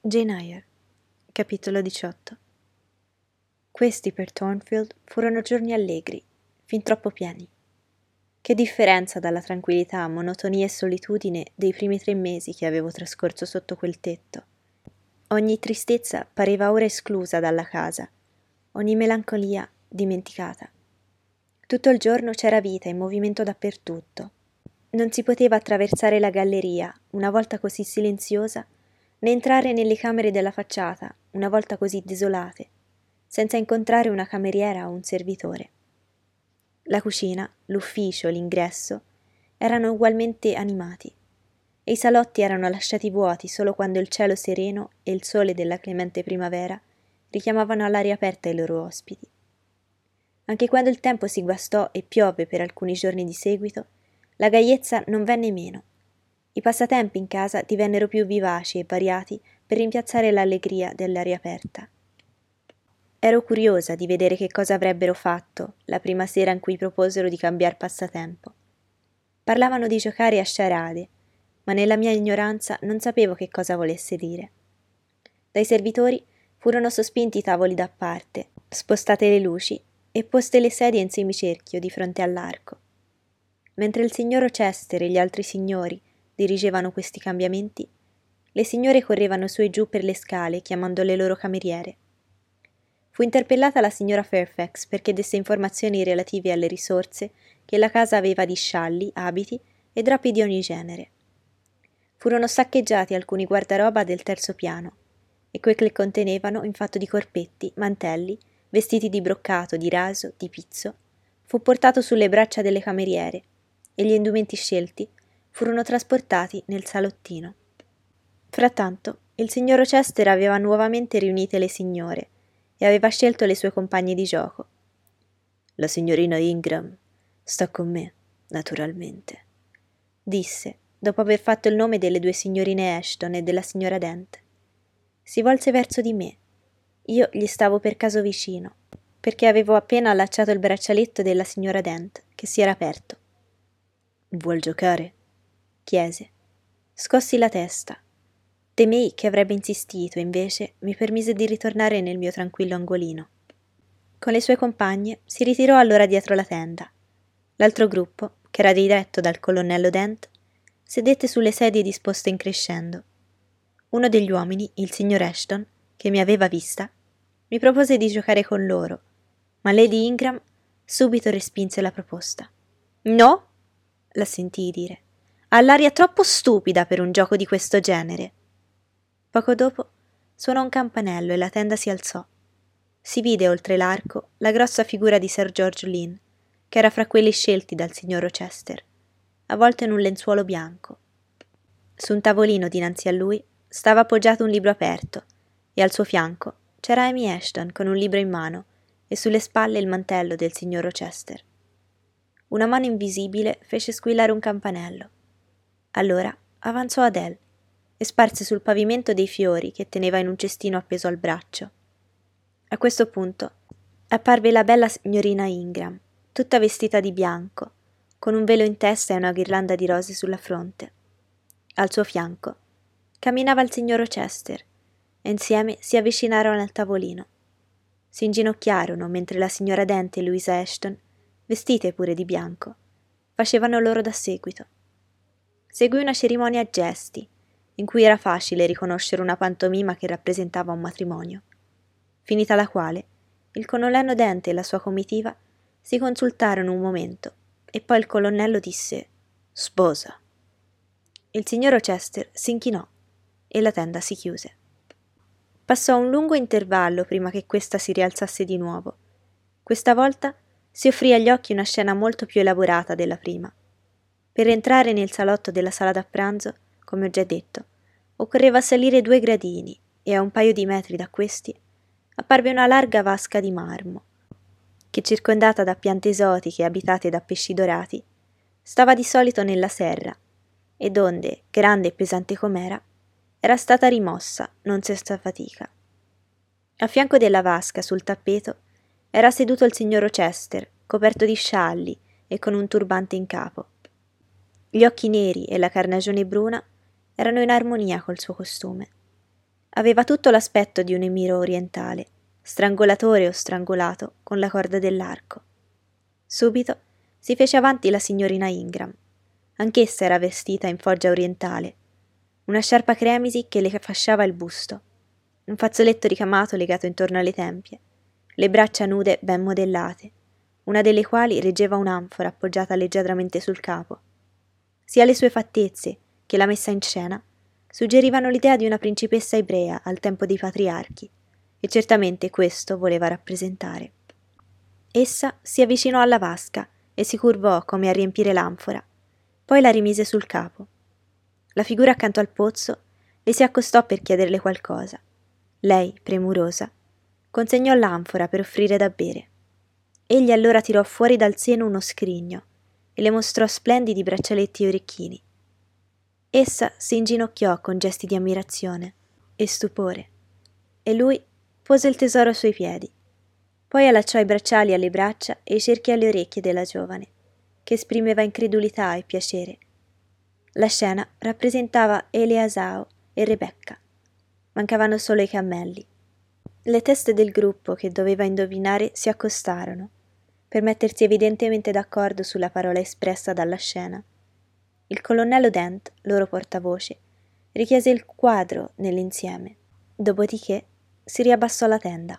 Jane Eyre, capitolo 18 Questi per Thornfield furono giorni allegri, fin troppo pieni. Che differenza dalla tranquillità, monotonia e solitudine dei primi tre mesi che avevo trascorso sotto quel tetto. Ogni tristezza pareva ora esclusa dalla casa, ogni melancolia dimenticata. Tutto il giorno c'era vita e movimento dappertutto. Non si poteva attraversare la galleria, una volta così silenziosa, né entrare nelle camere della facciata, una volta così desolate, senza incontrare una cameriera o un servitore. La cucina, l'ufficio, l'ingresso erano ugualmente animati e i salotti erano lasciati vuoti solo quando il cielo sereno e il sole della clemente primavera richiamavano all'aria aperta i loro ospiti. Anche quando il tempo si guastò e piove per alcuni giorni di seguito, la gaiezza non venne meno i passatempi in casa divennero più vivaci e variati per rimpiazzare l'allegria dell'aria aperta. Ero curiosa di vedere che cosa avrebbero fatto la prima sera in cui proposero di cambiar passatempo. Parlavano di giocare a sciarade, ma nella mia ignoranza non sapevo che cosa volesse dire. Dai servitori furono sospinti i tavoli da parte, spostate le luci e poste le sedie in semicerchio di fronte all'arco. Mentre il signor Chester e gli altri signori dirigevano questi cambiamenti, le signore correvano su e giù per le scale chiamando le loro cameriere. Fu interpellata la signora Fairfax perché desse informazioni relative alle risorse che la casa aveva di scialli, abiti e drappi di ogni genere. Furono saccheggiati alcuni guardaroba del terzo piano e quei che contenevano in fatto di corpetti, mantelli, vestiti di broccato, di raso, di pizzo, fu portato sulle braccia delle cameriere e gli indumenti scelti furono trasportati nel salottino. Frattanto, il signor Chester aveva nuovamente riunite le signore e aveva scelto le sue compagne di gioco. La signorina Ingram sta con me, naturalmente, disse, dopo aver fatto il nome delle due signorine Ashton e della signora Dent. Si volse verso di me. Io gli stavo per caso vicino, perché avevo appena allacciato il braccialetto della signora Dent, che si era aperto. Vuol giocare? Chiese. Scossi la testa. Temei che avrebbe insistito, invece mi permise di ritornare nel mio tranquillo angolino. Con le sue compagne si ritirò allora dietro la tenda. L'altro gruppo, che era diretto dal colonnello Dent, sedette sulle sedie disposte in crescendo. Uno degli uomini, il signor Ashton, che mi aveva vista, mi propose di giocare con loro, ma Lady Ingram subito respinse la proposta. No? la sentii dire. Ha l'aria troppo stupida per un gioco di questo genere. Poco dopo suonò un campanello e la tenda si alzò. Si vide oltre l'arco la grossa figura di Sir George Lynn, che era fra quelli scelti dal signor Rochester, avvolto in un lenzuolo bianco. Su un tavolino dinanzi a lui stava appoggiato un libro aperto e al suo fianco c'era Amy Ashton con un libro in mano e sulle spalle il mantello del signor Rochester. Una mano invisibile fece squillare un campanello. Allora avanzò Adele e sparse sul pavimento dei fiori che teneva in un cestino appeso al braccio. A questo punto apparve la bella signorina Ingram, tutta vestita di bianco, con un velo in testa e una ghirlanda di rose sulla fronte. Al suo fianco camminava il signor Rochester e insieme si avvicinarono al tavolino. Si inginocchiarono mentre la signora Dente e Louisa Ashton, vestite pure di bianco, facevano loro da seguito. Seguì una cerimonia a gesti, in cui era facile riconoscere una pantomima che rappresentava un matrimonio, finita la quale il colonnello Dente e la sua comitiva si consultarono un momento e poi il colonnello disse Sposa. Il signor Rochester si inchinò e la tenda si chiuse. Passò un lungo intervallo prima che questa si rialzasse di nuovo. Questa volta si offrì agli occhi una scena molto più elaborata della prima. Per entrare nel salotto della sala da pranzo, come ho già detto, occorreva salire due gradini e a un paio di metri da questi apparve una larga vasca di marmo, che circondata da piante esotiche abitate da pesci dorati, stava di solito nella serra, e donde, grande e pesante com'era, era stata rimossa, non senza fatica. A fianco della vasca, sul tappeto, era seduto il signor Rochester, coperto di scialli e con un turbante in capo. Gli occhi neri e la carnagione bruna erano in armonia col suo costume. aveva tutto l'aspetto di un emiro orientale, strangolatore o strangolato con la corda dell'arco. Subito si fece avanti la signorina Ingram. Anch'essa era vestita in foggia orientale, una sciarpa cremisi che le fasciava il busto, un fazzoletto ricamato legato intorno alle tempie, le braccia nude ben modellate, una delle quali reggeva un'anfora appoggiata leggeramente sul capo. Sia le sue fattezze che la messa in scena suggerivano l'idea di una principessa ebrea al tempo dei patriarchi, e certamente questo voleva rappresentare. Essa si avvicinò alla vasca e si curvò come a riempire l'anfora, poi la rimise sul capo. La figura accanto al pozzo le si accostò per chiederle qualcosa. Lei, premurosa, consegnò l'anfora per offrire da bere. Egli allora tirò fuori dal seno uno scrigno e le mostrò splendidi braccialetti e orecchini. Essa si inginocchiò con gesti di ammirazione e stupore, e lui pose il tesoro ai suoi piedi poi allacciò i bracciali alle braccia e i cerchi alle orecchie della giovane, che esprimeva incredulità e piacere. La scena rappresentava Eleasao e Rebecca. Mancavano solo i cammelli. Le teste del gruppo che doveva indovinare si accostarono, per mettersi evidentemente d'accordo sulla parola espressa dalla scena. Il colonnello Dent, loro portavoce, richiese il quadro nell'insieme, dopodiché si riabbassò la tenda.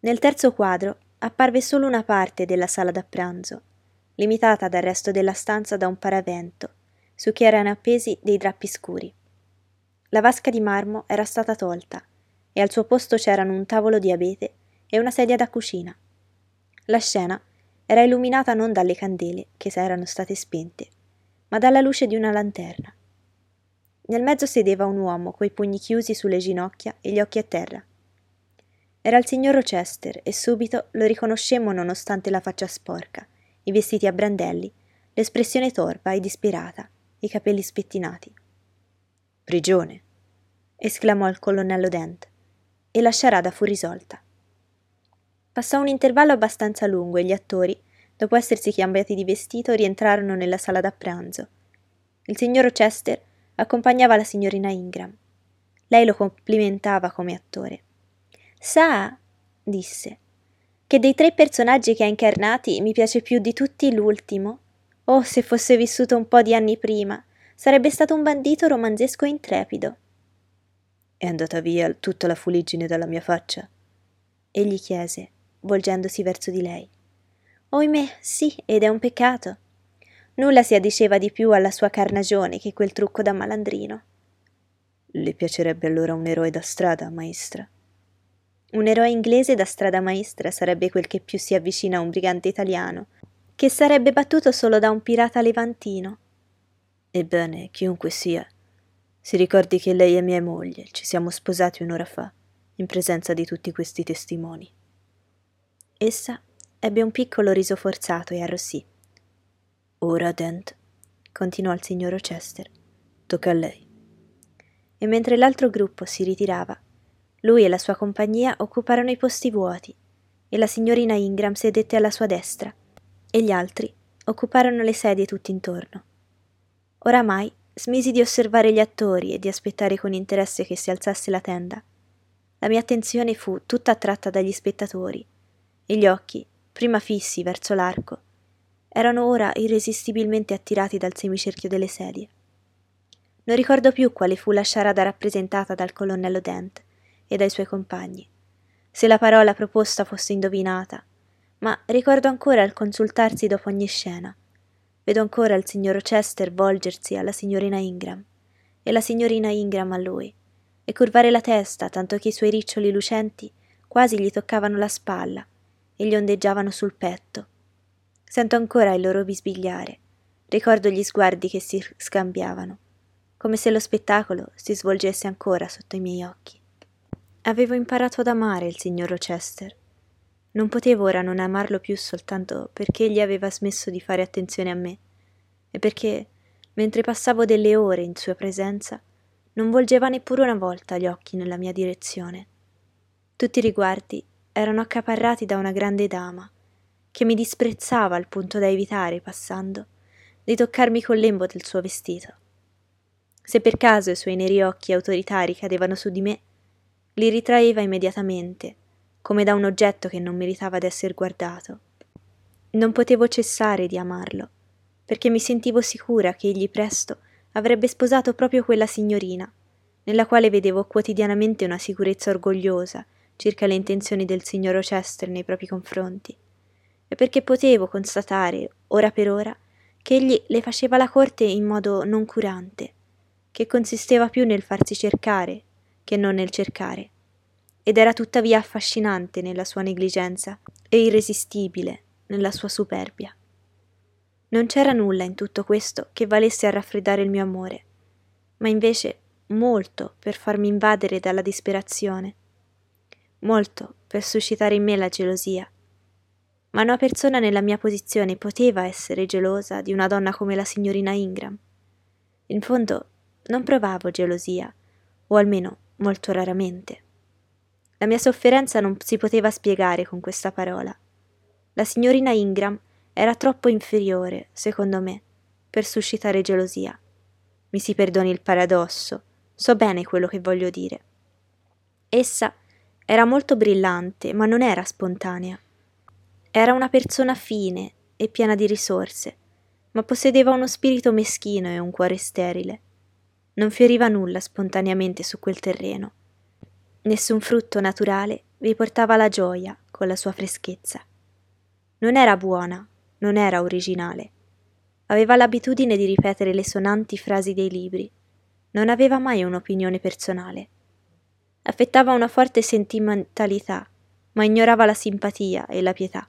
Nel terzo quadro apparve solo una parte della sala da pranzo, limitata dal resto della stanza da un paravento, su cui erano appesi dei drappi scuri. La vasca di marmo era stata tolta e al suo posto c'erano un tavolo di abete e una sedia da cucina. La scena era illuminata non dalle candele, che erano state spente, ma dalla luce di una lanterna. Nel mezzo sedeva un uomo coi pugni chiusi sulle ginocchia e gli occhi a terra. Era il signor Rochester e subito lo riconoscemmo nonostante la faccia sporca, i vestiti a brandelli, l'espressione torva e dispirata, i capelli spettinati. Prigione! esclamò il colonnello Dent, e la sciarada fu risolta. Passò un intervallo abbastanza lungo e gli attori, dopo essersi cambiati di vestito, rientrarono nella sala da pranzo. Il signor Rochester accompagnava la signorina Ingram. Lei lo complimentava come attore. Sa, disse, che dei tre personaggi che ha incarnati mi piace più di tutti l'ultimo. Oh, se fosse vissuto un po' di anni prima, sarebbe stato un bandito romanzesco intrepido. È andata via tutta la fuliggine dalla mia faccia? Egli chiese, volgendosi verso di lei. Oimè, sì, ed è un peccato. Nulla si addiceva di più alla sua carnagione che quel trucco da malandrino. Le piacerebbe allora un eroe da strada, maestra? Un eroe inglese da strada maestra sarebbe quel che più si avvicina a un brigante italiano, che sarebbe battuto solo da un pirata levantino. Ebbene, chiunque sia, si ricordi che lei è mia moglie, ci siamo sposati un'ora fa, in presenza di tutti questi testimoni. Essa ebbe un piccolo riso forzato e arrossì. Ora, Dent, continuò il signor Rochester, tocca a lei. E mentre l'altro gruppo si ritirava, lui e la sua compagnia occuparono i posti vuoti e la signorina Ingram sedette alla sua destra e gli altri occuparono le sedie tutt'intorno. Oramai smisi di osservare gli attori e di aspettare con interesse che si alzasse la tenda. La mia attenzione fu tutta attratta dagli spettatori e gli occhi, prima fissi verso l'arco, erano ora irresistibilmente attirati dal semicerchio delle sedie. Non ricordo più quale fu la sciarada rappresentata dal colonnello Dent, e dai suoi compagni, se la parola proposta fosse indovinata, ma ricordo ancora il consultarsi dopo ogni scena. Vedo ancora il signor Rochester volgersi alla signorina Ingram e la signorina Ingram a lui, e curvare la testa tanto che i suoi riccioli lucenti quasi gli toccavano la spalla e gli ondeggiavano sul petto. Sento ancora il loro bisbigliare, ricordo gli sguardi che si scambiavano, come se lo spettacolo si svolgesse ancora sotto i miei occhi. Avevo imparato ad amare il signor Rochester. Non potevo ora non amarlo più soltanto perché egli aveva smesso di fare attenzione a me e perché, mentre passavo delle ore in sua presenza, non volgeva neppure una volta gli occhi nella mia direzione. Tutti i riguardi erano accaparrati da una grande dama, che mi disprezzava al punto da evitare, passando, di toccarmi col lembo del suo vestito. Se per caso i suoi neri occhi autoritari cadevano su di me, li ritraeva immediatamente, come da un oggetto che non meritava d'essere guardato. Non potevo cessare di amarlo, perché mi sentivo sicura che egli presto avrebbe sposato proprio quella signorina, nella quale vedevo quotidianamente una sicurezza orgogliosa circa le intenzioni del signor Rochester nei propri confronti, e perché potevo constatare, ora per ora, che egli le faceva la corte in modo non curante, che consisteva più nel farsi cercare che non nel cercare, ed era tuttavia affascinante nella sua negligenza e irresistibile nella sua superbia. Non c'era nulla in tutto questo che valesse a raffreddare il mio amore, ma invece molto per farmi invadere dalla disperazione, molto per suscitare in me la gelosia. Ma una persona nella mia posizione poteva essere gelosa di una donna come la signorina Ingram. In fondo non provavo gelosia, o almeno molto raramente. La mia sofferenza non si poteva spiegare con questa parola. La signorina Ingram era troppo inferiore, secondo me, per suscitare gelosia. Mi si perdoni il paradosso, so bene quello che voglio dire. Essa era molto brillante, ma non era spontanea. Era una persona fine e piena di risorse, ma possedeva uno spirito meschino e un cuore sterile. Non fioriva nulla spontaneamente su quel terreno. Nessun frutto naturale vi portava la gioia con la sua freschezza. Non era buona, non era originale. Aveva l'abitudine di ripetere le sonanti frasi dei libri. Non aveva mai un'opinione personale. Affettava una forte sentimentalità, ma ignorava la simpatia e la pietà.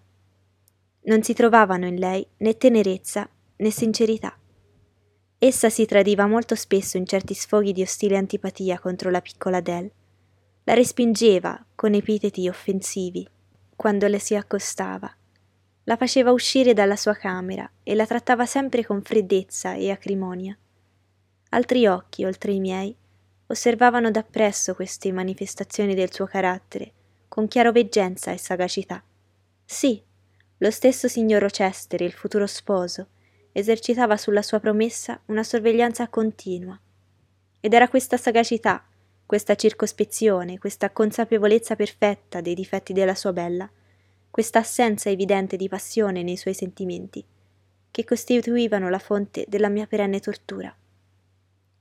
Non si trovavano in lei né tenerezza né sincerità. Essa si tradiva molto spesso in certi sfoghi di ostile antipatia contro la piccola Adele. La respingeva con epiteti offensivi quando le si accostava la faceva uscire dalla sua camera e la trattava sempre con freddezza e acrimonia. Altri occhi, oltre i miei, osservavano dappresso queste manifestazioni del suo carattere con chiaroveggenza e sagacità. Sì, lo stesso signor Rochester, il futuro sposo, esercitava sulla sua promessa una sorveglianza continua. Ed era questa sagacità, questa circospezione, questa consapevolezza perfetta dei difetti della sua bella, questa assenza evidente di passione nei suoi sentimenti, che costituivano la fonte della mia perenne tortura.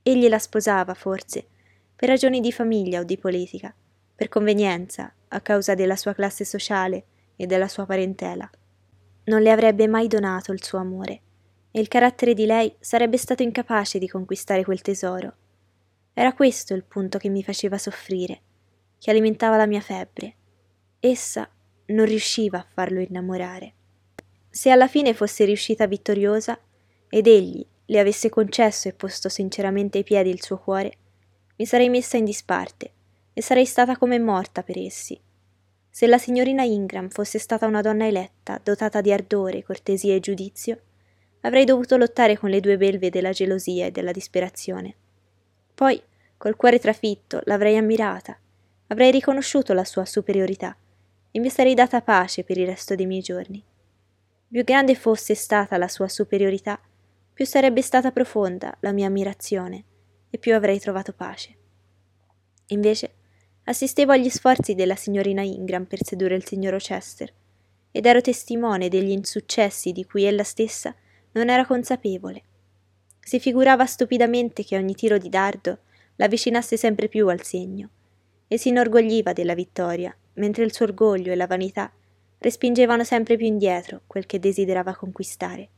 Egli la sposava, forse, per ragioni di famiglia o di politica, per convenienza, a causa della sua classe sociale e della sua parentela. Non le avrebbe mai donato il suo amore, e il carattere di lei sarebbe stato incapace di conquistare quel tesoro. Era questo il punto che mi faceva soffrire, che alimentava la mia febbre. Essa non riusciva a farlo innamorare. Se alla fine fosse riuscita vittoriosa ed egli le avesse concesso e posto sinceramente ai piedi il suo cuore, mi sarei messa in disparte e sarei stata come morta per essi. Se la signorina Ingram fosse stata una donna eletta, dotata di ardore, cortesia e giudizio, avrei dovuto lottare con le due belve della gelosia e della disperazione. Poi, col cuore trafitto, l'avrei ammirata, avrei riconosciuto la sua superiorità e mi sarei data pace per il resto dei miei giorni. Più grande fosse stata la sua superiorità, più sarebbe stata profonda la mia ammirazione e più avrei trovato pace. Invece, assistevo agli sforzi della signorina Ingram per sedurre il signor Rochester ed ero testimone degli insuccessi di cui ella stessa non era consapevole. Si figurava stupidamente che ogni tiro di dardo l'avvicinasse sempre più al segno e si inorgogliva della vittoria mentre il suo orgoglio e la vanità respingevano sempre più indietro quel che desiderava conquistare.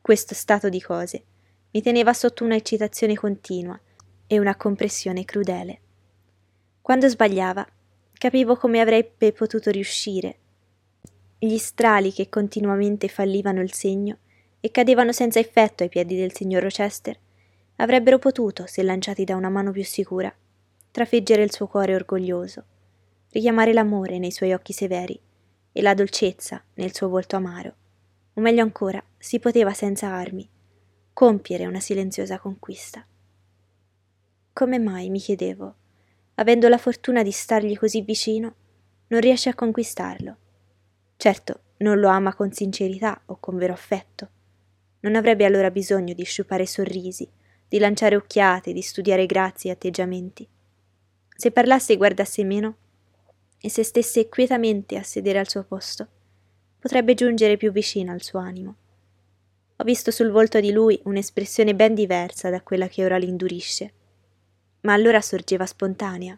Questo stato di cose mi teneva sotto una eccitazione continua e una compressione crudele. Quando sbagliava, capivo come avrebbe potuto riuscire. Gli strali che continuamente fallivano il segno e cadevano senza effetto ai piedi del signor Rochester avrebbero potuto, se lanciati da una mano più sicura, trafiggere il suo cuore orgoglioso richiamare l'amore nei suoi occhi severi e la dolcezza nel suo volto amaro, o meglio ancora, si poteva senza armi compiere una silenziosa conquista. Come mai, mi chiedevo, avendo la fortuna di stargli così vicino, non riesce a conquistarlo? Certo, non lo ama con sincerità o con vero affetto. Non avrebbe allora bisogno di sciupare sorrisi, di lanciare occhiate, di studiare grazie e atteggiamenti. Se parlasse e guardasse meno, e se stesse quietamente a sedere al suo posto, potrebbe giungere più vicino al suo animo. Ho visto sul volto di lui un'espressione ben diversa da quella che ora l'indurisce, ma allora sorgeva spontanea.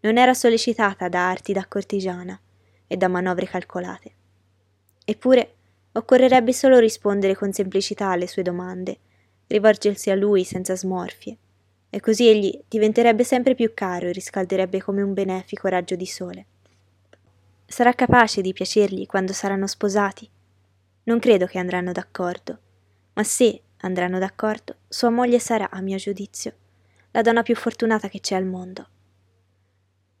Non era sollecitata da arti da cortigiana e da manovre calcolate. Eppure occorrerebbe solo rispondere con semplicità alle sue domande, rivolgersi a lui senza smorfie, e così egli diventerebbe sempre più caro e riscalderebbe come un benefico raggio di sole. Sarà capace di piacergli quando saranno sposati? Non credo che andranno d'accordo, ma se andranno d'accordo, sua moglie sarà, a mio giudizio, la donna più fortunata che c'è al mondo.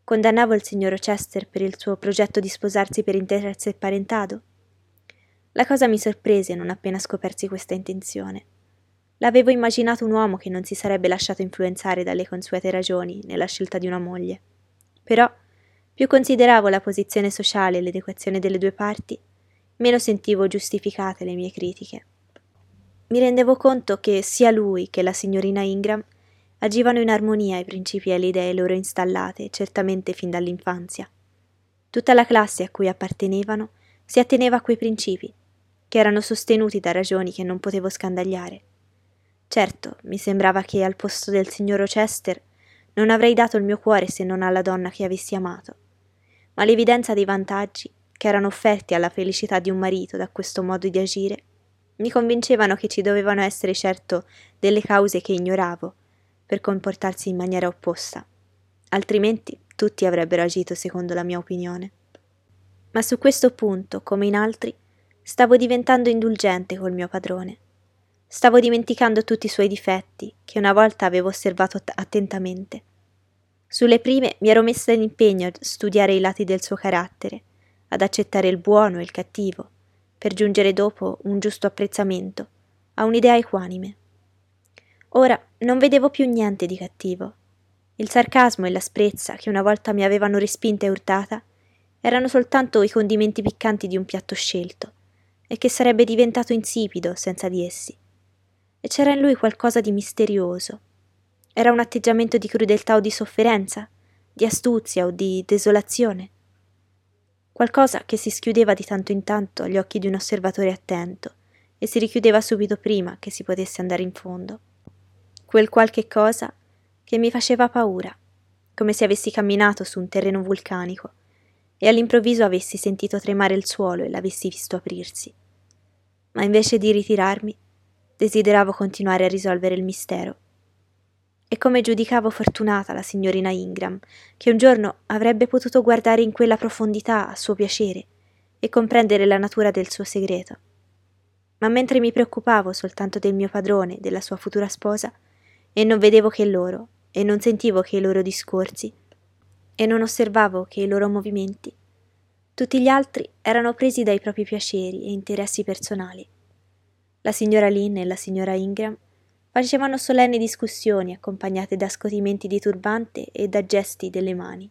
Condannavo il signor Chester per il suo progetto di sposarsi per interesse e parentado? La cosa mi sorprese non appena scopersi questa intenzione. L'avevo immaginato un uomo che non si sarebbe lasciato influenzare dalle consuete ragioni nella scelta di una moglie. Però, più consideravo la posizione sociale e l'educazione delle due parti, meno sentivo giustificate le mie critiche. Mi rendevo conto che sia lui che la signorina Ingram agivano in armonia ai principi e alle idee loro installate, certamente fin dall'infanzia. Tutta la classe a cui appartenevano si atteneva a quei principi, che erano sostenuti da ragioni che non potevo scandagliare. Certo, mi sembrava che al posto del signor Rochester non avrei dato il mio cuore se non alla donna che avessi amato, ma l'evidenza dei vantaggi che erano offerti alla felicità di un marito da questo modo di agire, mi convincevano che ci dovevano essere certo delle cause che ignoravo per comportarsi in maniera opposta, altrimenti tutti avrebbero agito secondo la mia opinione. Ma su questo punto, come in altri, stavo diventando indulgente col mio padrone. Stavo dimenticando tutti i suoi difetti, che una volta avevo osservato attentamente. Sulle prime mi ero messa in impegno a studiare i lati del suo carattere, ad accettare il buono e il cattivo, per giungere dopo un giusto apprezzamento, a un'idea equanime. Ora non vedevo più niente di cattivo. Il sarcasmo e l'asprezza che una volta mi avevano respinta e urtata erano soltanto i condimenti piccanti di un piatto scelto, e che sarebbe diventato insipido senza di essi. E c'era in lui qualcosa di misterioso. Era un atteggiamento di crudeltà o di sofferenza, di astuzia o di desolazione qualcosa che si schiudeva di tanto in tanto agli occhi di un osservatore attento e si richiudeva subito prima che si potesse andare in fondo. Quel qualche cosa che mi faceva paura, come se avessi camminato su un terreno vulcanico e all'improvviso avessi sentito tremare il suolo e l'avessi visto aprirsi. Ma invece di ritirarmi, desideravo continuare a risolvere il mistero e come giudicavo fortunata la signorina Ingram, che un giorno avrebbe potuto guardare in quella profondità a suo piacere e comprendere la natura del suo segreto. Ma mentre mi preoccupavo soltanto del mio padrone della sua futura sposa, e non vedevo che loro, e non sentivo che i loro discorsi, e non osservavo che i loro movimenti, tutti gli altri erano presi dai propri piaceri e interessi personali. La signora Lynn e la signora Ingram facevano solenni discussioni accompagnate da scotimenti di turbante e da gesti delle mani,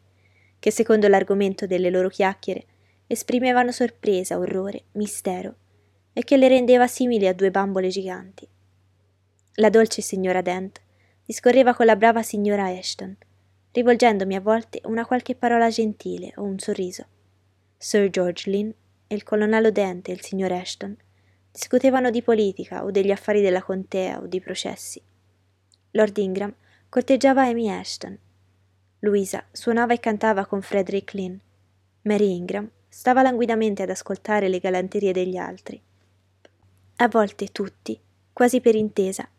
che secondo l'argomento delle loro chiacchiere esprimevano sorpresa, orrore, mistero, e che le rendeva simili a due bambole giganti. La dolce signora Dent discorreva con la brava signora Ashton, rivolgendomi a volte una qualche parola gentile o un sorriso. Sir George Lynn e il colonnello Dent e il signor Ashton Discutevano di politica o degli affari della contea o di processi. Lord Ingram corteggiava Amy Ashton. Louisa suonava e cantava con Frederick Lynn. Mary Ingram stava languidamente ad ascoltare le galanterie degli altri. A volte tutti, quasi per intesa,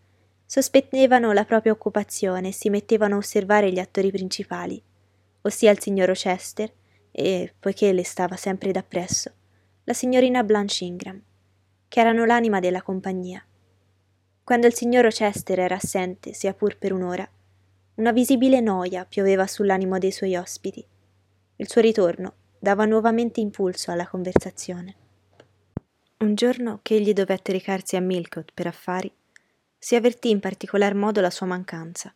sospettevano la propria occupazione e si mettevano a osservare gli attori principali, ossia il signor Rochester e, poiché le stava sempre dappresso, la signorina Blanche Ingram che erano l'anima della compagnia. Quando il signor Rochester era assente, sia pur per un'ora, una visibile noia pioveva sull'animo dei suoi ospiti. Il suo ritorno dava nuovamente impulso alla conversazione. Un giorno che egli dovette recarsi a Milcott per affari, si avvertì in particolar modo la sua mancanza.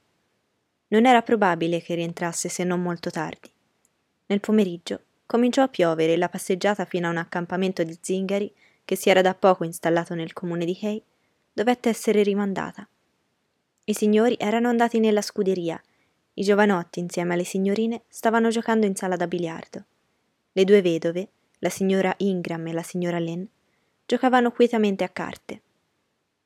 Non era probabile che rientrasse se non molto tardi. Nel pomeriggio cominciò a piovere e la passeggiata fino a un accampamento di zingari che si era da poco installato nel comune di Hay, dovette essere rimandata. I signori erano andati nella scuderia. I giovanotti, insieme alle signorine, stavano giocando in sala da biliardo. Le due vedove, la signora Ingram e la signora Lynn, giocavano quietamente a carte.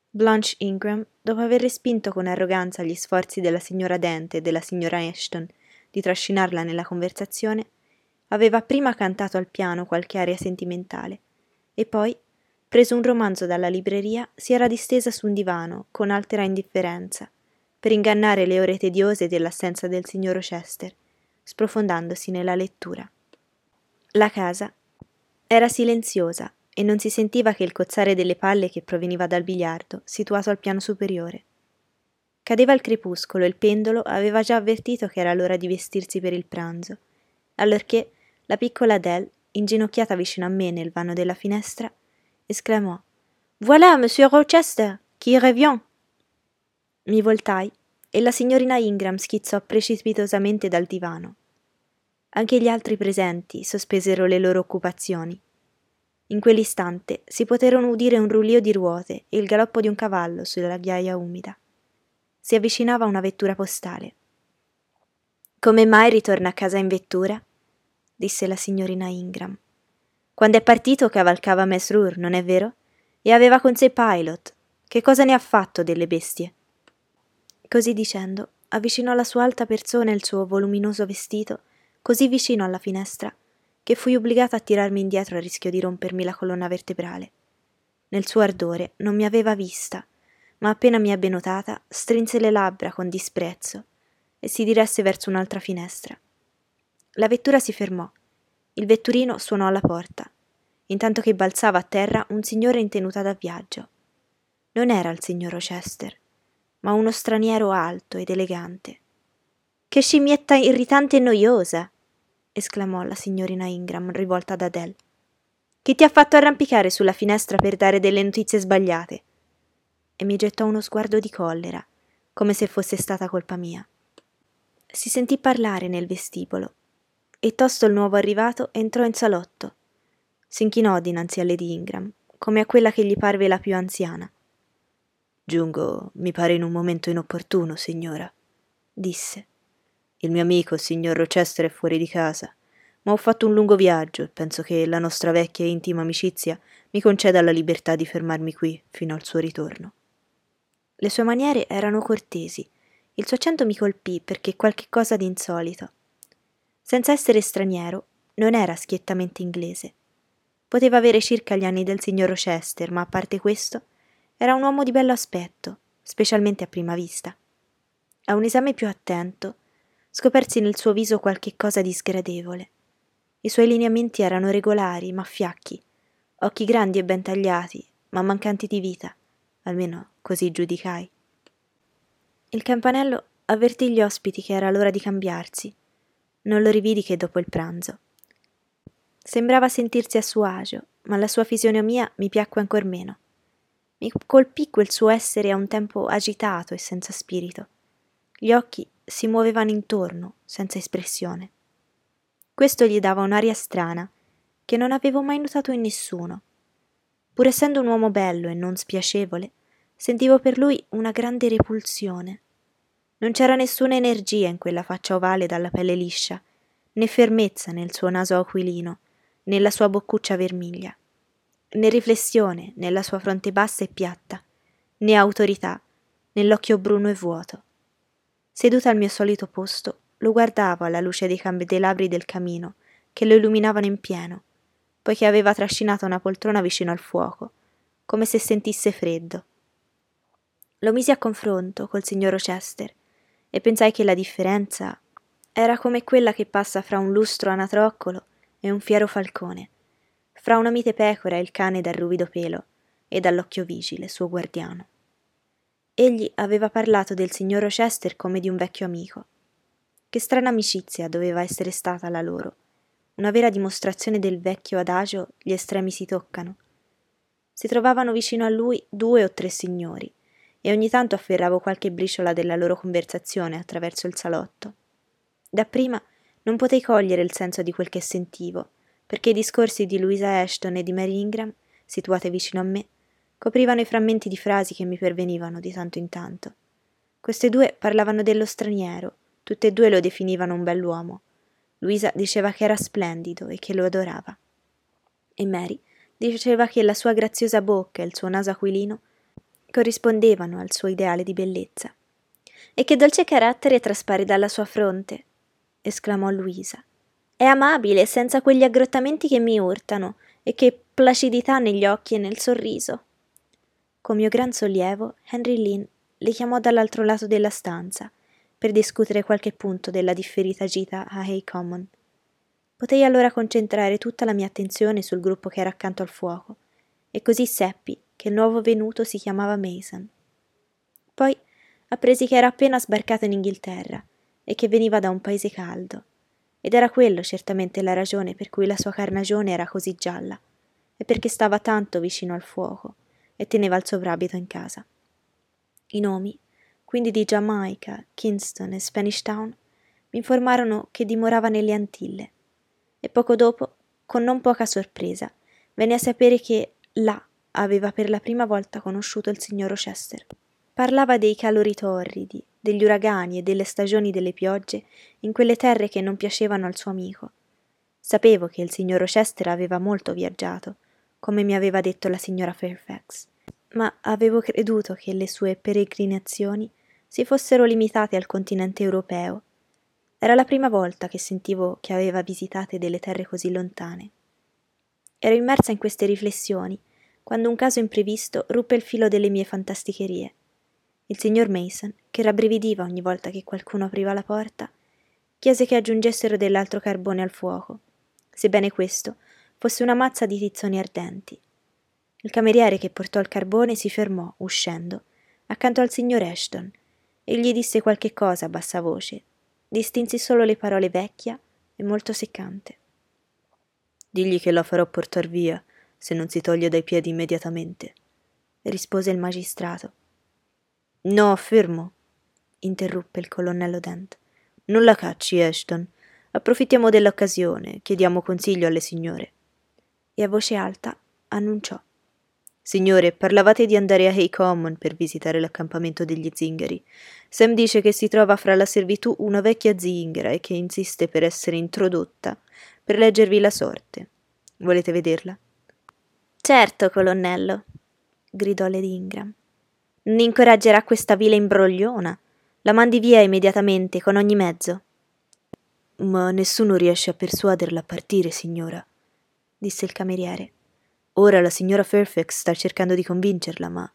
Blanche Ingram, dopo aver respinto con arroganza gli sforzi della signora Dente e della signora Ashton di trascinarla nella conversazione, aveva prima cantato al piano qualche aria sentimentale e poi, preso un romanzo dalla libreria, si era distesa su un divano con altera indifferenza, per ingannare le ore tediose dell'assenza del signor Rochester, sprofondandosi nella lettura. La casa era silenziosa e non si sentiva che il cozzare delle palle che proveniva dal biliardo, situato al piano superiore. Cadeva il crepuscolo e il pendolo aveva già avvertito che era l'ora di vestirsi per il pranzo, allorché la piccola Adele, inginocchiata vicino a me nel vano della finestra, esclamò Voilà, monsieur Rochester, qui revient. Mi voltai e la signorina Ingram schizzò precipitosamente dal divano. Anche gli altri presenti sospesero le loro occupazioni. In quell'istante si poterono udire un rullio di ruote e il galoppo di un cavallo sulla ghiaia umida. Si avvicinava una vettura postale. Come mai ritorna a casa in vettura? disse la signorina Ingram. Quando è partito cavalcava Mesrur, non è vero? E aveva con sé Pilot. Che cosa ne ha fatto delle bestie? Così dicendo, avvicinò alla sua alta persona il suo voluminoso vestito, così vicino alla finestra che fui obbligata a tirarmi indietro a rischio di rompermi la colonna vertebrale. Nel suo ardore non mi aveva vista, ma appena mi ebbe notata, strinse le labbra con disprezzo e si diresse verso un'altra finestra. La vettura si fermò. Il vetturino suonò alla porta, intanto che balzava a terra un signore in tenuta da viaggio. Non era il signor Rochester, ma uno straniero alto ed elegante. Che scimmietta irritante e noiosa! esclamò la signorina Ingram rivolta ad Adele. Chi ti ha fatto arrampicare sulla finestra per dare delle notizie sbagliate? E mi gettò uno sguardo di collera, come se fosse stata colpa mia. Si sentì parlare nel vestibolo e tosto il nuovo arrivato entrò in salotto. Si inchinò dinanzi a Lady Ingram, come a quella che gli parve la più anziana. Giungo, mi pare in un momento inopportuno, signora, disse. Il mio amico, signor Rochester, è fuori di casa, ma ho fatto un lungo viaggio e penso che la nostra vecchia e intima amicizia mi conceda la libertà di fermarmi qui fino al suo ritorno. Le sue maniere erano cortesi, il suo accento mi colpì perché qualche cosa di insolito. Senza essere straniero, non era schiettamente inglese. Poteva avere circa gli anni del signor Rochester, ma a parte questo, era un uomo di bello aspetto, specialmente a prima vista. A un esame più attento, scopersi nel suo viso qualche cosa di sgradevole. I suoi lineamenti erano regolari, ma fiacchi, occhi grandi e ben tagliati, ma mancanti di vita, almeno così giudicai. Il campanello avvertì gli ospiti che era l'ora di cambiarsi. Non lo rividi che dopo il pranzo. Sembrava sentirsi a suo agio, ma la sua fisionomia mi piacque ancor meno. Mi colpì quel suo essere a un tempo agitato e senza spirito. Gli occhi si muovevano intorno, senza espressione. Questo gli dava un'aria strana, che non avevo mai notato in nessuno. Pur essendo un uomo bello e non spiacevole, sentivo per lui una grande repulsione. Non c'era nessuna energia in quella faccia ovale dalla pelle liscia, né fermezza nel suo naso aquilino, nella sua boccuccia vermiglia, né riflessione nella sua fronte bassa e piatta, né autorità nell'occhio bruno e vuoto. Seduta al mio solito posto, lo guardavo alla luce dei candelabri del camino, che lo illuminavano in pieno, poiché aveva trascinato una poltrona vicino al fuoco, come se sentisse freddo. Lo misi a confronto col signor Rochester e pensai che la differenza era come quella che passa fra un lustro anatroccolo e un fiero falcone, fra una mite pecora e il cane dal ruvido pelo e dall'occhio vigile, suo guardiano. Egli aveva parlato del signor Rochester come di un vecchio amico. Che strana amicizia doveva essere stata la loro, una vera dimostrazione del vecchio adagio gli estremi si toccano. Si trovavano vicino a lui due o tre signori, e ogni tanto afferravo qualche briciola della loro conversazione attraverso il salotto. Dapprima non potei cogliere il senso di quel che sentivo, perché i discorsi di Louisa Ashton e di Mary Ingram, situate vicino a me, coprivano i frammenti di frasi che mi pervenivano di tanto in tanto. Queste due parlavano dello straniero, tutte e due lo definivano un bell'uomo. Luisa diceva che era splendido e che lo adorava. E Mary diceva che la sua graziosa bocca e il suo naso aquilino corrispondevano al suo ideale di bellezza. E che dolce carattere traspare dalla sua fronte, esclamò Luisa. È amabile, senza quegli aggrottamenti che mi urtano, e che placidità negli occhi e nel sorriso. Con mio gran sollievo, Henry Lynn le chiamò dall'altro lato della stanza per discutere qualche punto della differita gita a Hay Common. Potei allora concentrare tutta la mia attenzione sul gruppo che era accanto al fuoco, e così seppi che il nuovo venuto si chiamava Mason. Poi appresi che era appena sbarcato in Inghilterra e che veniva da un paese caldo, ed era quello certamente la ragione per cui la sua carnagione era così gialla, e perché stava tanto vicino al fuoco e teneva il soprabito in casa. I nomi, quindi di Giamaica, Kingston e Spanish Town, mi informarono che dimorava nelle Antille, e poco dopo, con non poca sorpresa, venne a sapere che là aveva per la prima volta conosciuto il signor Rochester. Parlava dei calori torridi, degli uragani e delle stagioni delle piogge in quelle terre che non piacevano al suo amico. Sapevo che il signor Rochester aveva molto viaggiato, come mi aveva detto la signora Fairfax, ma avevo creduto che le sue peregrinazioni si fossero limitate al continente europeo. Era la prima volta che sentivo che aveva visitate delle terre così lontane. Ero immersa in queste riflessioni quando un caso imprevisto ruppe il filo delle mie fantasticherie. Il signor Mason, che rabbrividiva ogni volta che qualcuno apriva la porta, chiese che aggiungessero dell'altro carbone al fuoco, sebbene questo fosse una mazza di tizzoni ardenti. Il cameriere che portò il carbone si fermò, uscendo, accanto al signor Ashton, e gli disse qualche cosa a bassa voce. Distinsi solo le parole vecchia e molto seccante. Digli che la farò portar via, se non si toglie dai piedi immediatamente, rispose il magistrato. No, fermo, interruppe il colonnello Dent. Non la cacci, Ashton. Approfittiamo dell'occasione, chiediamo consiglio alle signore. E a voce alta annunciò. Signore, parlavate di andare a Hay Common per visitare l'accampamento degli zingari. Sam dice che si trova fra la servitù una vecchia zingara e che insiste per essere introdotta, per leggervi la sorte. Volete vederla? Certo, colonnello, gridò Lady Ingram non incoraggerà questa vile imbrogliona. La mandi via immediatamente, con ogni mezzo. Ma nessuno riesce a persuaderla a partire, signora, disse il cameriere. Ora la signora Fairfax sta cercando di convincerla, ma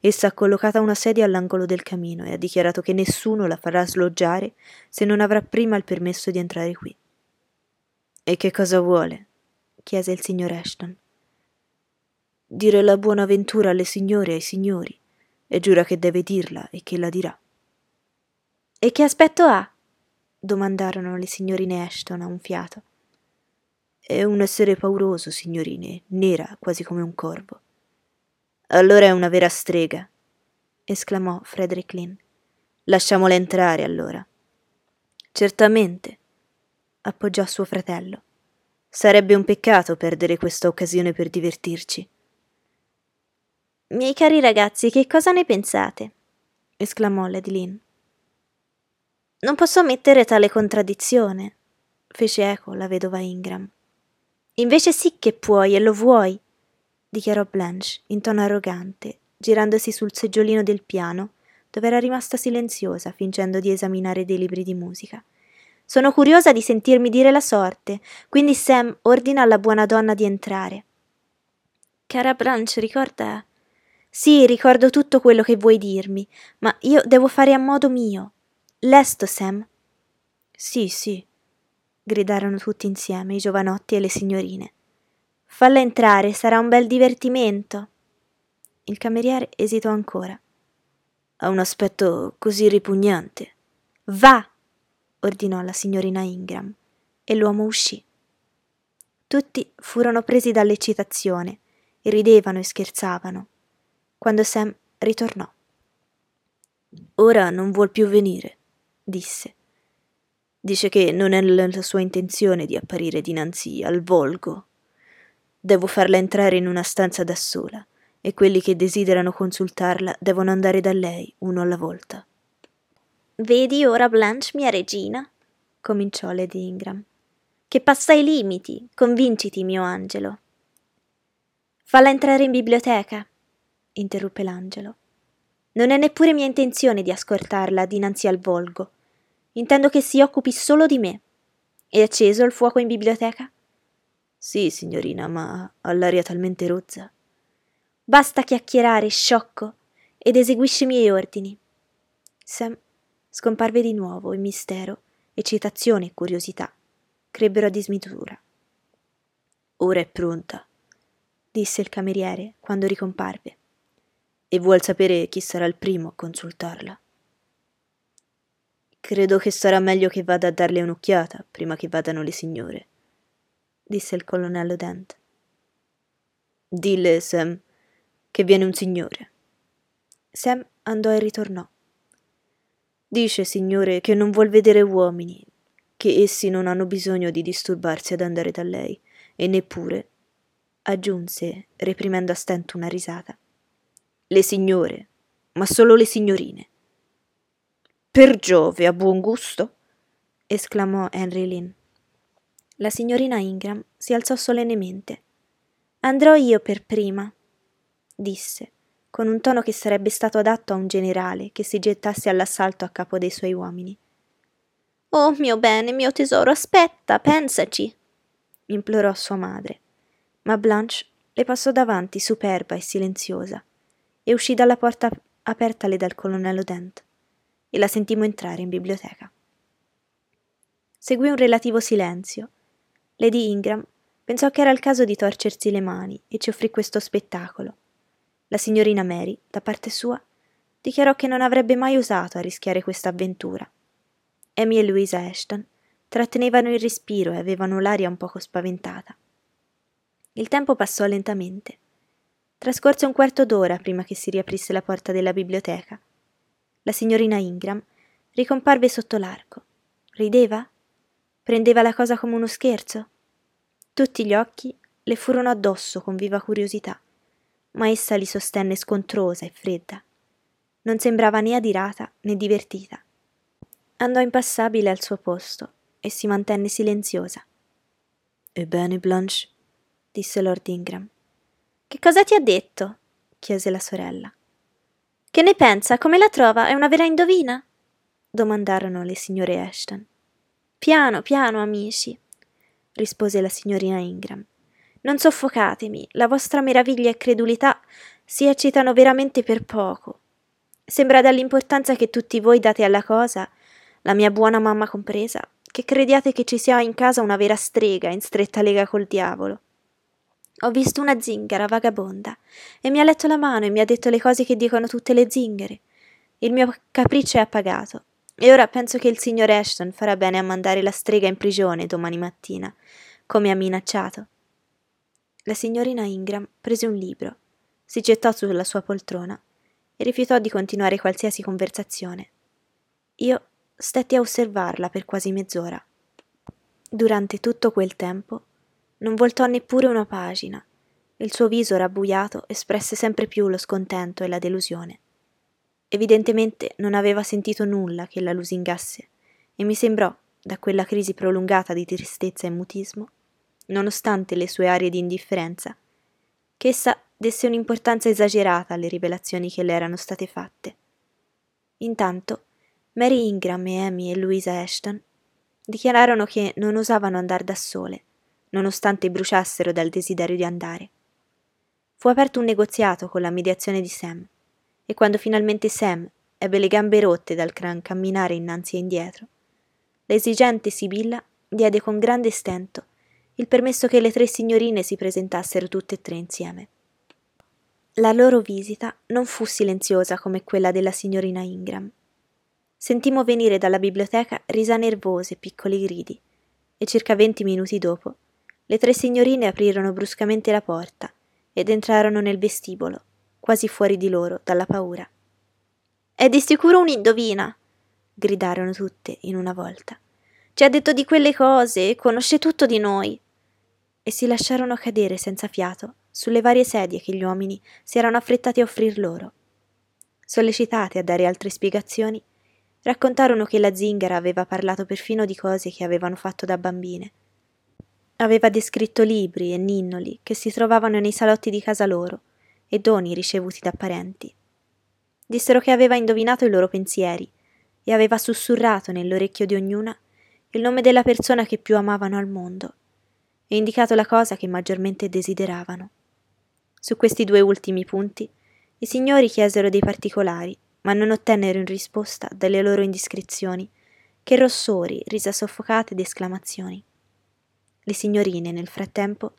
essa ha collocata una sedia all'angolo del camino e ha dichiarato che nessuno la farà sloggiare se non avrà prima il permesso di entrare qui. E che cosa vuole? chiese il signor Ashton. Dire la buona ventura alle signore e ai signori e giura che deve dirla e che la dirà. E che aspetto ha? domandarono le signorine Ashton a un fiato. È un essere pauroso, signorine, nera quasi come un corvo. Allora è una vera strega, esclamò Frederick Lynn. Lasciamola entrare allora. Certamente, appoggiò suo fratello. Sarebbe un peccato perdere questa occasione per divertirci. Miei cari ragazzi, che cosa ne pensate? esclamò Lady Lynn. Non posso ammettere tale contraddizione, fece eco la vedova Ingram. Invece sì che puoi e lo vuoi, dichiarò Blanche in tono arrogante, girandosi sul seggiolino del piano, dove era rimasta silenziosa, fingendo di esaminare dei libri di musica. Sono curiosa di sentirmi dire la sorte, quindi Sam ordina alla buona donna di entrare. Cara Blanche, ricorda sì, ricordo tutto quello che vuoi dirmi, ma io devo fare a modo mio. Lesto, Sam? Sì, sì, gridarono tutti insieme i giovanotti e le signorine. Falla entrare, sarà un bel divertimento. Il cameriere esitò ancora. Ha un aspetto così ripugnante. Va! Ordinò la signorina Ingram, e l'uomo uscì. Tutti furono presi dall'eccitazione, ridevano e scherzavano quando Sam ritornò. Ora non vuol più venire, disse. Dice che non è la sua intenzione di apparire dinanzi al volgo. Devo farla entrare in una stanza da sola e quelli che desiderano consultarla devono andare da lei uno alla volta. Vedi ora Blanche, mia regina? cominciò Lady Ingram. Che passa i limiti, convinciti, mio angelo. Falla entrare in biblioteca, interruppe l'angelo. Non è neppure mia intenzione di ascoltarla dinanzi al volgo. Intendo che si occupi solo di me. È acceso il fuoco in biblioteca? Sì, signorina, ma ha l'aria talmente rozza. Basta chiacchierare, sciocco, ed eseguisci i miei ordini. Sam scomparve di nuovo in mistero, eccitazione e curiosità crebbero a dismisura. Ora è pronta, disse il cameriere quando ricomparve. E vuol sapere chi sarà il primo a consultarla. Credo che sarà meglio che vada a darle un'occhiata prima che vadano le signore, disse il colonnello Dent. Dille, Sam, che viene un signore. Sam andò e ritornò. Dice, signore, che non vuol vedere uomini, che essi non hanno bisogno di disturbarsi ad andare da lei, e neppure, aggiunse, reprimendo a stento una risata, le signore, ma solo le signorine. Per Giove, a buon gusto? esclamò Henry Lynn. La signorina Ingram si alzò solennemente. Andrò io per prima, disse, con un tono che sarebbe stato adatto a un generale che si gettasse all'assalto a capo dei suoi uomini. Oh mio bene, mio tesoro, aspetta, pensaci, implorò sua madre. Ma Blanche le passò davanti, superba e silenziosa, e uscì dalla porta apertale dal colonnello Dent, e la sentimmo entrare in biblioteca. Seguì un relativo silenzio. Lady Ingram pensò che era il caso di torcersi le mani e ci offrì questo spettacolo. La signorina Mary, da parte sua, dichiarò che non avrebbe mai osato a rischiare questa avventura Amy e Louisa Ashton trattenevano il respiro e avevano l'aria un poco spaventata. Il tempo passò lentamente. Trascorse un quarto d'ora prima che si riaprisse la porta della biblioteca. La signorina Ingram ricomparve sotto l'arco. Rideva? Prendeva la cosa come uno scherzo? Tutti gli occhi le furono addosso con viva curiosità, ma essa li sostenne scontrosa e fredda. Non sembrava né adirata né divertita. Andò impassabile al suo posto e si mantenne silenziosa. Ebbene, Blanche? disse Lord Ingram. Che cosa ti ha detto? chiese la sorella. Che ne pensa? Come la trova? È una vera indovina? domandarono le signore Ashton. Piano, piano, amici, rispose la signorina Ingram. Non soffocatemi, la vostra meraviglia e credulità si eccitano veramente per poco. Sembra dall'importanza che tutti voi date alla cosa la mia buona mamma compresa, che crediate che ci sia in casa una vera strega in stretta lega col diavolo. Ho visto una zingara vagabonda e mi ha letto la mano e mi ha detto le cose che dicono tutte le zingare. Il mio capriccio è appagato e ora penso che il signor Ashton farà bene a mandare la strega in prigione domani mattina, come ha minacciato. La signorina Ingram prese un libro, si gettò sulla sua poltrona e rifiutò di continuare qualsiasi conversazione. Io stetti a osservarla per quasi mezz'ora. Durante tutto quel tempo non voltò neppure una pagina. Il suo viso rabbuiato espresse sempre più lo scontento e la delusione. Evidentemente non aveva sentito nulla che la lusingasse e mi sembrò, da quella crisi prolungata di tristezza e mutismo, nonostante le sue arie di indifferenza, che essa desse un'importanza esagerata alle rivelazioni che le erano state fatte. Intanto Mary Ingram e Amy e Louisa Ashton dichiararono che non osavano andare da sole, nonostante bruciassero dal desiderio di andare. Fu aperto un negoziato con la mediazione di Sam, e quando finalmente Sam ebbe le gambe rotte dal gran camminare innanzi e indietro, l'esigente Sibilla diede con grande stento il permesso che le tre signorine si presentassero tutte e tre insieme. La loro visita non fu silenziosa come quella della signorina Ingram sentimmo venire dalla biblioteca risa nervose piccoli gridi, e circa venti minuti dopo le tre signorine aprirono bruscamente la porta ed entrarono nel vestibolo, quasi fuori di loro dalla paura. È di sicuro un'indovina! gridarono tutte in una volta. Ci ha detto di quelle cose e conosce tutto di noi. E si lasciarono cadere senza fiato sulle varie sedie che gli uomini si erano affrettati a offrir loro. Sollecitate a dare altre spiegazioni, Raccontarono che la zingara aveva parlato perfino di cose che avevano fatto da bambine. Aveva descritto libri e ninnoli che si trovavano nei salotti di casa loro e doni ricevuti da parenti. Dissero che aveva indovinato i loro pensieri e aveva sussurrato nell'orecchio di ognuna il nome della persona che più amavano al mondo e indicato la cosa che maggiormente desideravano. Su questi due ultimi punti i signori chiesero dei particolari, ma non ottennero in risposta dalle loro indiscrezioni che rossori, risa soffocate ed esclamazioni. Le signorine, nel frattempo,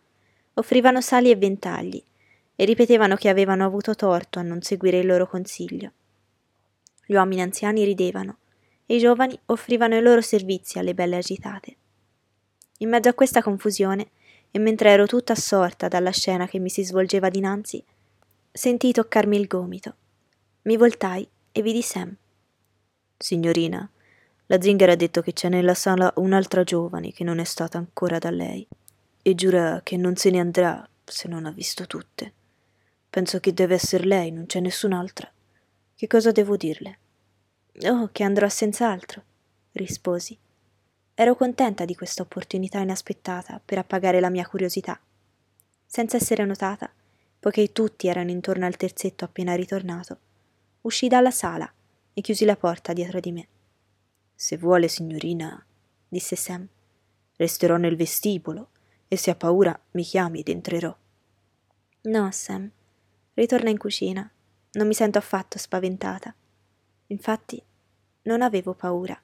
offrivano sali e ventagli e ripetevano che avevano avuto torto a non seguire il loro consiglio. Gli uomini anziani ridevano e i giovani offrivano i loro servizi alle belle agitate. In mezzo a questa confusione, e mentre ero tutta assorta dalla scena che mi si svolgeva dinanzi, sentii toccarmi il gomito. Mi voltai e vidi Sam. Signorina, la zingara ha detto che c'è nella sala un'altra giovane che non è stata ancora da lei e giura che non se ne andrà se non ha visto tutte. Penso che deve essere lei, non c'è nessun'altra. Che cosa devo dirle? Oh, che andrò senz'altro, risposi. Ero contenta di questa opportunità inaspettata per appagare la mia curiosità. Senza essere notata, poiché tutti erano intorno al terzetto appena ritornato, uscì dalla sala e chiusi la porta dietro di me. Se vuole, signorina, disse Sam, resterò nel vestibolo e se ha paura mi chiami ed entrerò. No, Sam, ritorna in cucina. Non mi sento affatto spaventata. Infatti, non avevo paura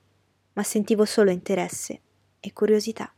ma sentivo solo interesse e curiosità.